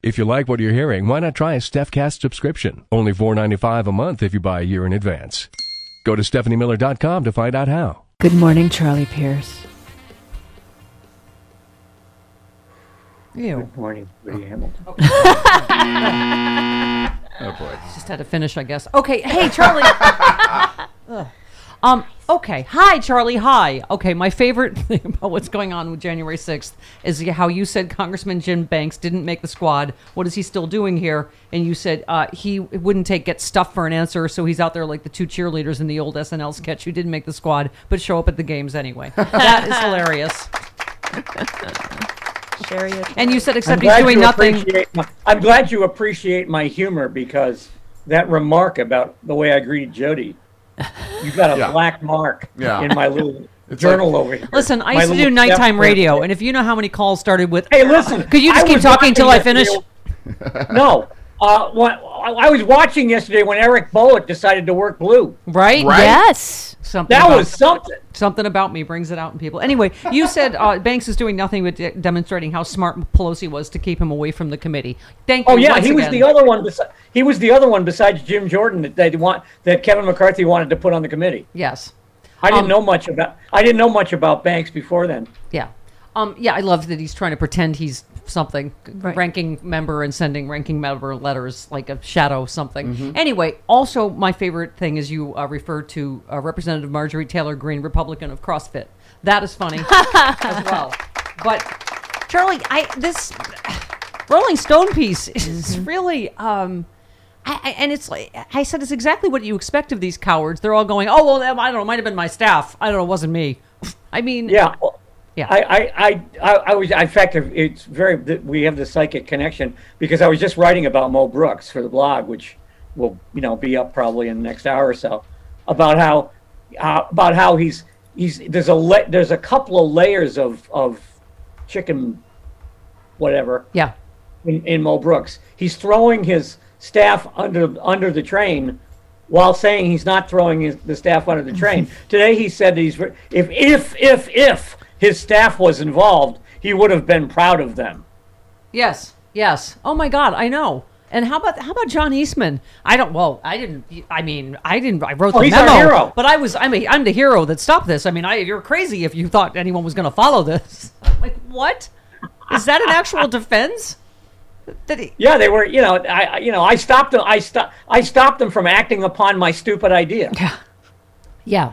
If you like what you're hearing, why not try a StephCast subscription? Only $4.95 a month if you buy a year in advance. Go to StephanieMiller.com to find out how. Good morning, Charlie Pierce. Ew. Good morning, Woody Hamilton. Oh boy. Just had to finish, I guess. Okay, hey Charlie. Ugh. um. Okay. Hi, Charlie. Hi. Okay. My favorite thing about what's going on with January sixth is how you said Congressman Jim Banks didn't make the squad. What is he still doing here? And you said uh, he wouldn't take get stuff for an answer, so he's out there like the two cheerleaders in the old SNL sketch who didn't make the squad but show up at the games anyway. That is hilarious. And you said except he's doing nothing. my- I'm glad you appreciate my humor because that remark about the way I greeted Jody, you got a Yeah. black mark Yeah. in my little It's journal like- over here. Listen, I My used to do little nighttime step- radio, and if you know how many calls started with, Hey, listen. could you just I keep was talking until I watching finish? yesterday- No. Uh, when, I was watching yesterday when Eric Bullock decided to work blue. Right? Right? Yes. Something That about, was something. something about me brings it out in people. Anyway, you said uh, Banks is doing nothing but de- demonstrating how smart Pelosi was to keep him away from the committee. Thank you. Oh yeah, once he was again. the other one. Besi- he was the other one besides Jim Jordan that they want that Kevin McCarthy wanted to put on the committee. Yes. I didn't Um, know much about. I didn't know much about Banks before then. Yeah. Um, yeah, I love that he's trying to pretend he's something, Right. ranking member and sending ranking member letters like a shadow something. Mm-hmm. Anyway, also my favorite thing is you uh, refer to uh, Representative Marjorie Taylor Greene, Republican of CrossFit. That is funny as well. But Charlie, I this Rolling Stone piece is Mm-hmm. really. Um, I, I, and it's like I said, it's exactly what you expect of these cowards. They're all going, "Oh well, I don't know, it might have been my staff. I don't know, it wasn't me." I mean, Yeah. Yeah. I, I, I, I, was. In fact, it's very. We have the psychic connection because I was just writing about Mo Brooks for the blog, which will, you know, be up probably in the next hour or so, about how, uh, about how he's he's there's a la- there's a couple of layers of of chicken, whatever, yeah. in, in Mo Brooks. He's throwing his staff under under the train while saying he's not throwing his, the staff under the train. Today he said that he's if if if if his staff was involved, he would have been proud of them. Yes, yes. Oh my God, I know. And how about how about John Eastman? I don't. Well, I didn't. I mean, I didn't. I wrote Oh, the he's our hero. but I was. I'm a, I'm the hero that stopped this. I mean, I, you're crazy if you thought anyone was going to follow this. like what? Is that an actual defense? Did he? Yeah, they were. You know, I I- you know I stopped them. I stop I stopped them from acting upon my stupid idea. Yeah. Yeah,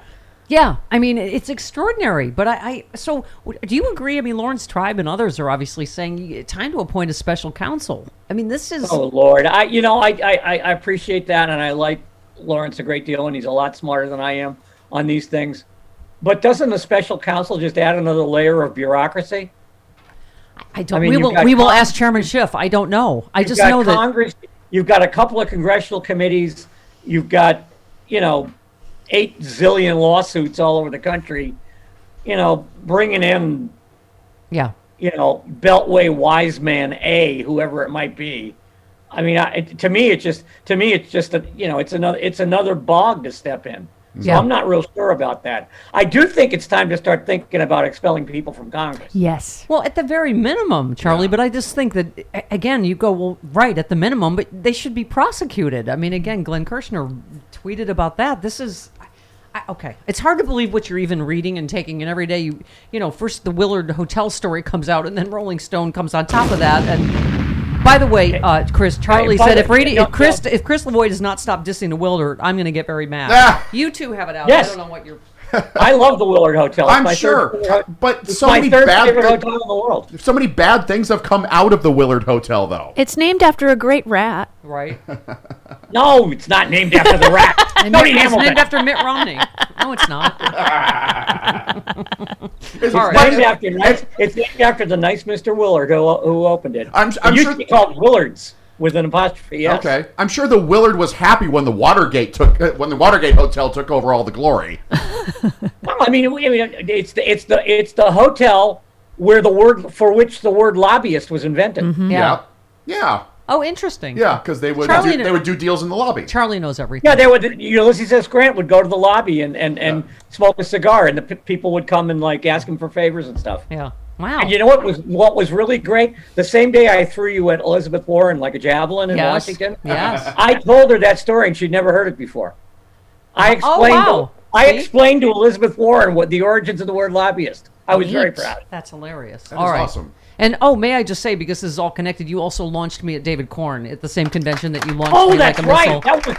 I mean it's extraordinary, but I, I so do you agree? I mean, Laurence Tribe and others are obviously saying time to appoint a special counsel. I mean, this is Oh Lord, I you know I, I I appreciate that, and I like Laurence a great deal, and he's a lot smarter than I am on these things. But doesn't the special counsel just add another layer of bureaucracy? I don't. I mean, we will. We will ask Chairman Schiff. I don't know. I just know that. Congress. You've got a couple of congressional committees. You've got you know eight zillion lawsuits all over the country. You know, bringing in Yeah. you know, Beltway wise man A, whoever it might be. I mean, I, it, to me, it's just to me, it's just a you know, it's another it's another bog to step in. So Yeah. I'm not real sure about that. I do think it's time to start thinking about expelling people from Congress. Yes. Well, at the very minimum, Charlie. But I just think that again, you go well, right at the minimum, but they should be prosecuted. I mean, again, Glenn Kirshner tweeted about that. This is. I, okay, it's hard to believe what you're even reading and taking in every day. You you know, first the Willard Hotel story comes out, and then Rolling Stone comes on top of that. And by the way, uh, Chris, Charlie said if reading no, if Chris no. if Chris Lavoie does not stop dissing the Willard, I'm going to get very mad. Ah. You two have it out. Yes. I don't know what you're. I love the Willard Hotel. It's I'm my sure, favorite- but it's so my many bad favorite hotel in the world. So many bad things have come out of the Willard Hotel, though. It's named after a great rat. Right. No, it's not named after the rat. Tony Mitt- it's Hamilton. named after Mitt Romney. No, it's not. It's- All right. but- named after nice, it's named after the nice Mr. Willard who, who opened it. I'm- I'm it used sure- to be called Willards with an apostrophe. Yes. Okay, I'm sure the Willard was happy when the Watergate took uh, when the Watergate Hotel took over all the glory. Well, I mean, I mean, it's the it's the it's the hotel where the word for which the word lobbyist was invented. Mm-hmm. Yeah. yeah, yeah, Oh, interesting. yeah, because they would Charlie do, kn- they would do deals in the lobby. Charlie knows everything. Yeah, they would. Ulysses S. Grant would go to the lobby and and, and smoke a cigar, and the p- people would come and like ask him for favors and stuff. Yeah. Wow. And you know what was what was really great? The same day I threw you at Elizabeth Warren like a javelin in Yes. Washington. Yes. I told her that story and she'd never heard it before. I Oh, explained. wow. I explained to Elizabeth Warren what the origins of the word lobbyist. I was very proud. That's hilarious. That all right. awesome. And oh, may I just say, because this is all connected, you also launched me at David Corn at the same convention that you launched Oh, me that's like a missile. right. That was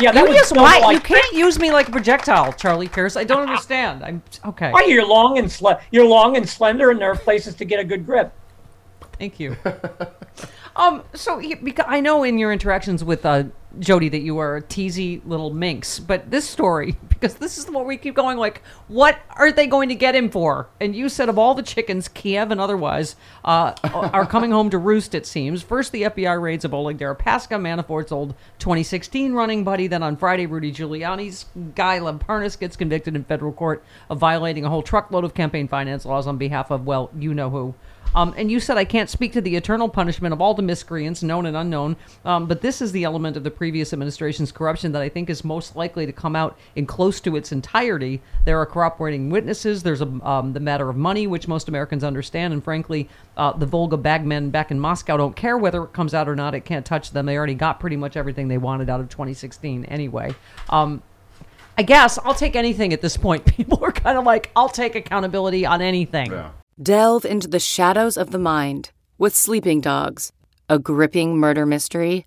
yeah. That you was just why like- you can't use me like a projectile, Charlie Pierce. I don't understand. I'm okay. Why you're long and sl- you're long and slender, and there are places to get a good grip. Thank you. um, so because I know in your interactions with uh, Jody that you are a teasy little minx, but this story, because this is what we keep going, like, what are they going to get him for? And you said of all the chickens, Kiev and otherwise, uh, are coming home to roost. It seems first the FBI raids of Oleg Deripaska, Manafort's old 2016 running buddy. Then on Friday, Rudy Giuliani's guy Lev Parnas gets convicted in federal court of violating a whole truckload of campaign finance laws on behalf of well, you know who. Um, and you said I can't speak to the eternal punishment of all the miscreants, known and unknown. Um, but this is the element of the previous administration's corruption that I think is most likely to come out in close to its entirety. There are corroborating witnesses. There's a, um, the matter of money, which most Americans understand, and frankly, uh, the Volga bagmen back in Moscow don't care whether it comes out or not. It can't touch them. They already got pretty much everything they wanted out of 2016 anyway. Um, I guess I'll take anything at this point. People are kind of like, I'll take accountability on anything. Yeah. Delve into the shadows of the mind with Sleeping Dogs, a gripping murder mystery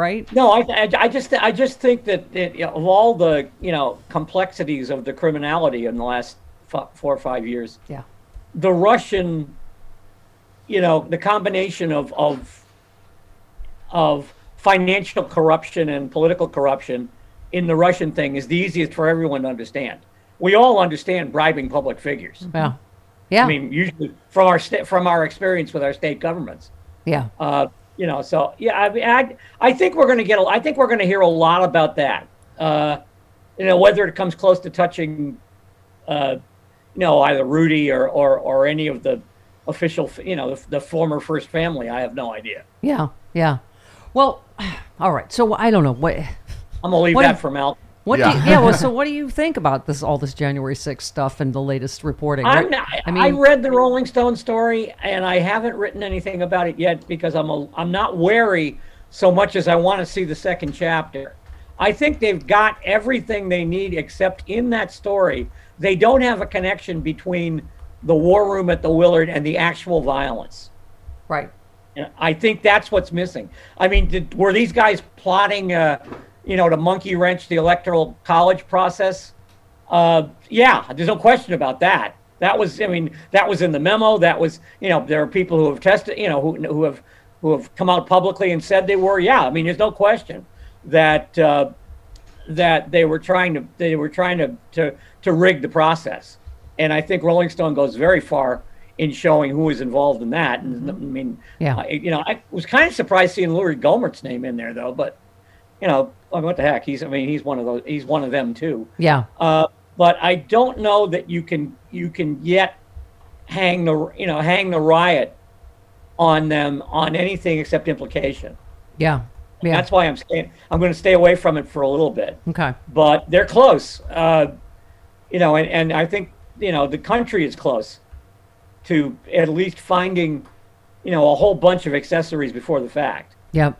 Right? No, I, I, I just I just think that it, you know, of all the you know complexities of the criminality in the last f- four or five years, Yeah. the Russian, you know, the combination of of of financial corruption and political corruption in the Russian thing is the easiest for everyone to understand. We all understand bribing public figures. Yeah. Yeah. I mean, usually from our sta- from our experience with our state governments. yeah. Uh, you know, so yeah, I mean, I, I think we're going to get. A, I think we're going to hear a lot about that. Uh, you know, whether it comes close to touching, uh, you know, either Rudy or or or any of the official, you know, the, the former first family. I have no idea. Yeah. Yeah. Well, all right. So I don't know what. I'm gonna leave What that if- for Mal. What Yeah. do you, yeah. Well, so what do you think about this? All this January 6th stuff and the latest reporting. I'm not, I I, read the Rolling Stone story, and I haven't written anything about it yet because I'm a, I'm not wary so much as I want to see the second chapter. I think they've got everything they need, except in that story, they don't have a connection between the war room at the Willard and the actual violence. right. And I think that's what's missing. I mean, did, were these guys plotting, uh, you know, to monkey wrench the electoral college process? Uh, yeah, there's no question about that. That was, I mean, that was in the memo. That was, you know, there are people who have tested, you know, who who have who have come out publicly and said they were. Yeah, I mean, there's no question that uh, that they were trying to they were trying to to to rig the process. And I think Rolling Stone goes very far in showing who was involved in that. And I mean, Yeah. I, you know, I was kind of surprised seeing Louis Gohmert's name in there though. But you know, I mean, what the heck? He's I mean, he's one of those. He's one of them too. Yeah. Uh, but I don't know that you can you can yet hang the you know hang the riot on them on anything except implication. Yeah. Yeah. That's why I'm staying. I'm going to stay away from it for a little bit. okay. But they're close, uh, you know, and, and I think you know the country is close to at least finding, you know, a whole bunch of accessories before the fact. Yep.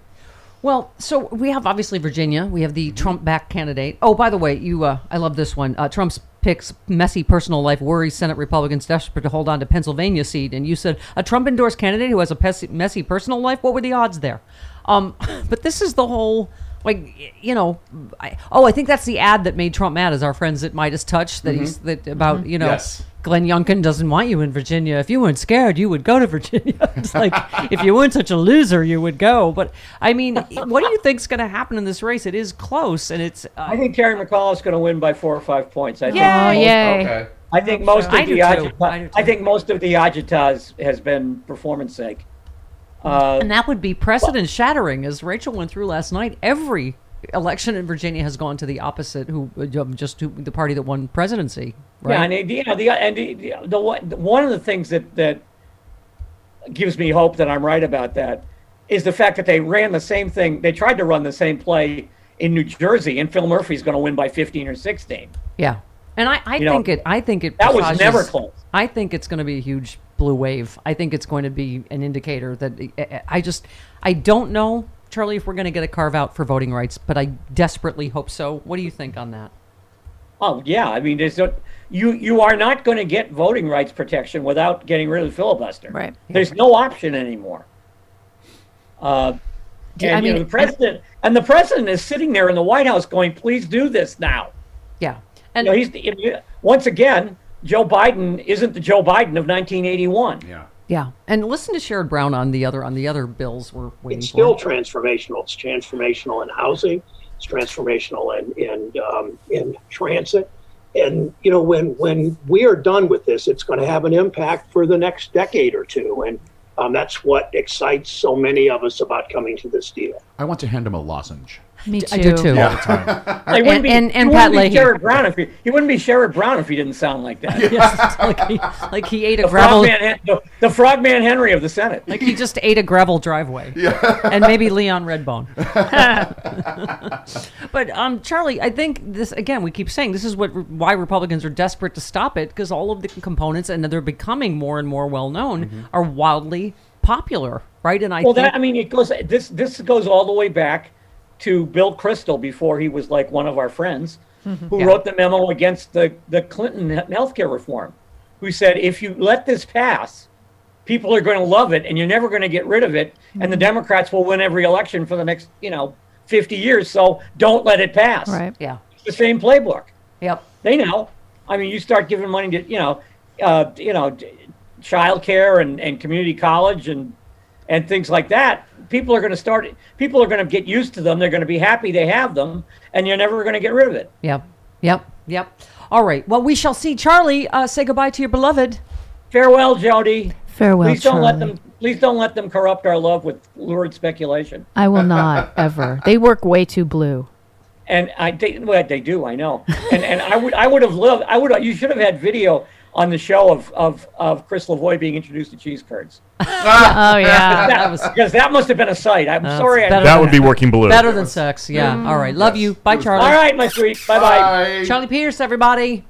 Well, so we have obviously Virginia. We have the Trump back candidate. Oh, by the way, you uh, I love this one. Uh, Trump's picks messy personal life worries Senate Republicans desperate to hold on to Pennsylvania seat. And you said a Trump endorsed candidate who has a pes- messy personal life. What were the odds there? Um, but this is the whole like you know. I, oh, I think that's the ad that made Trump mad. Is our friends at MeidasTouch that he's that about you know. Yes. Glenn Youngkin doesn't want you in Virginia. If you weren't scared, you would go to Virginia. it's like if you weren't such a loser, you would go. But I mean, what do you think's going to happen in this race? It is close, and it's. Uh, I think Terry McAuliffe is going to win by four or five points. I Oh, think. most- yay. Okay. I think most of I the agita- I. I think most of the agitas has been performance sake. Uh, and that would be precedent shattering, as Rachel went through last night. Every election in Virginia has gone to the opposite, who just to the party that won presidency. Right? Yeah, and you know the and the, the, the one one of the things that that gives me hope that I'm right about that is the fact that they ran the same thing. They tried to run the same play in New Jersey, and Phil Murphy's going to win by 15 or 16. Yeah, and I, I You know, think it. I think it. that was never close. I think it's going to be a huge blue wave. I think it's going to be an indicator that I- I just. I don't know, Charlie, if we're going to get a carve out for voting rights, but I desperately hope so. What do you think on that? Oh yeah, I mean, there's no, you you are not going to get voting rights protection without getting rid of the filibuster. Right. There's no option anymore. Uh, Do- and I you know, mean, the president and the president is sitting there in the White House going, "Please do this now." Yeah, and You know, he's the, once again, Joe Biden isn't the Joe Biden of 1981. Yeah. Yeah, and listen to Sherrod Brown on the other on the other bills we're waiting it's still for. transformational. It's transformational in housing. It's transformational in in um, in transit. And you know, when when we are done with this, it's going to have an impact for the next decade or two. And um, that's what excites so many of us about coming to this deal. I want to hand him a lozenge. Me too. I do too. All the time. He wouldn't and- be, and- and he Pat wouldn't Leahy. Sherrod Brown if he, he wouldn't be Sherrod Brown if he didn't sound like that. Yes, like he like he ate a The gravel. frogman, the, the frogman Henry of the Senate. Like he just ate a gravel driveway. Yeah. and maybe Leon Redbone. but um, Charlie, I think this again. We keep saying this is what why Republicans are desperate to stop it because all of the components and they're becoming more and more well known are wildly popular, right? And I Well, think that I mean, it goes. This this goes all the way back to Bill Kristol before he was like one of our friends, who Yeah. wrote the memo against the the Clinton healthcare reform, who said if you let this pass, people are going to love it, and you're never going to get rid of it, and the Democrats will win every election for the next you know 50 years. So don't let it pass. Right. yeah, It's the same playbook. yep, They know. I mean, you start giving money to you know, uh, you know, child care and, and community college and and things like that. People are going to start. People are going to get used to them. They're going to be happy they have them, and you're never going to get rid of it. yep, yep, yep. All right. Well, we shall see. Charlie, uh, say goodbye to your beloved. Farewell, Jody. Farewell, please don't let them. Please don't let them corrupt our love with lurid speculation. I will not ever. They work way too blue. And I they, well, they do, I know. And and I would I would have loved I would you should have had video on the show of of, of Chris Lavoie being introduced to cheese curds. Oh yeah. That, was- because that must have been a sight. I'm sorry. I, That would be working blue. Better than sex. Yeah. Mm. All right. Love you. Bye, Charlie. all right, my sweet. Bye bye. Bye. Charlie Pierce, everybody.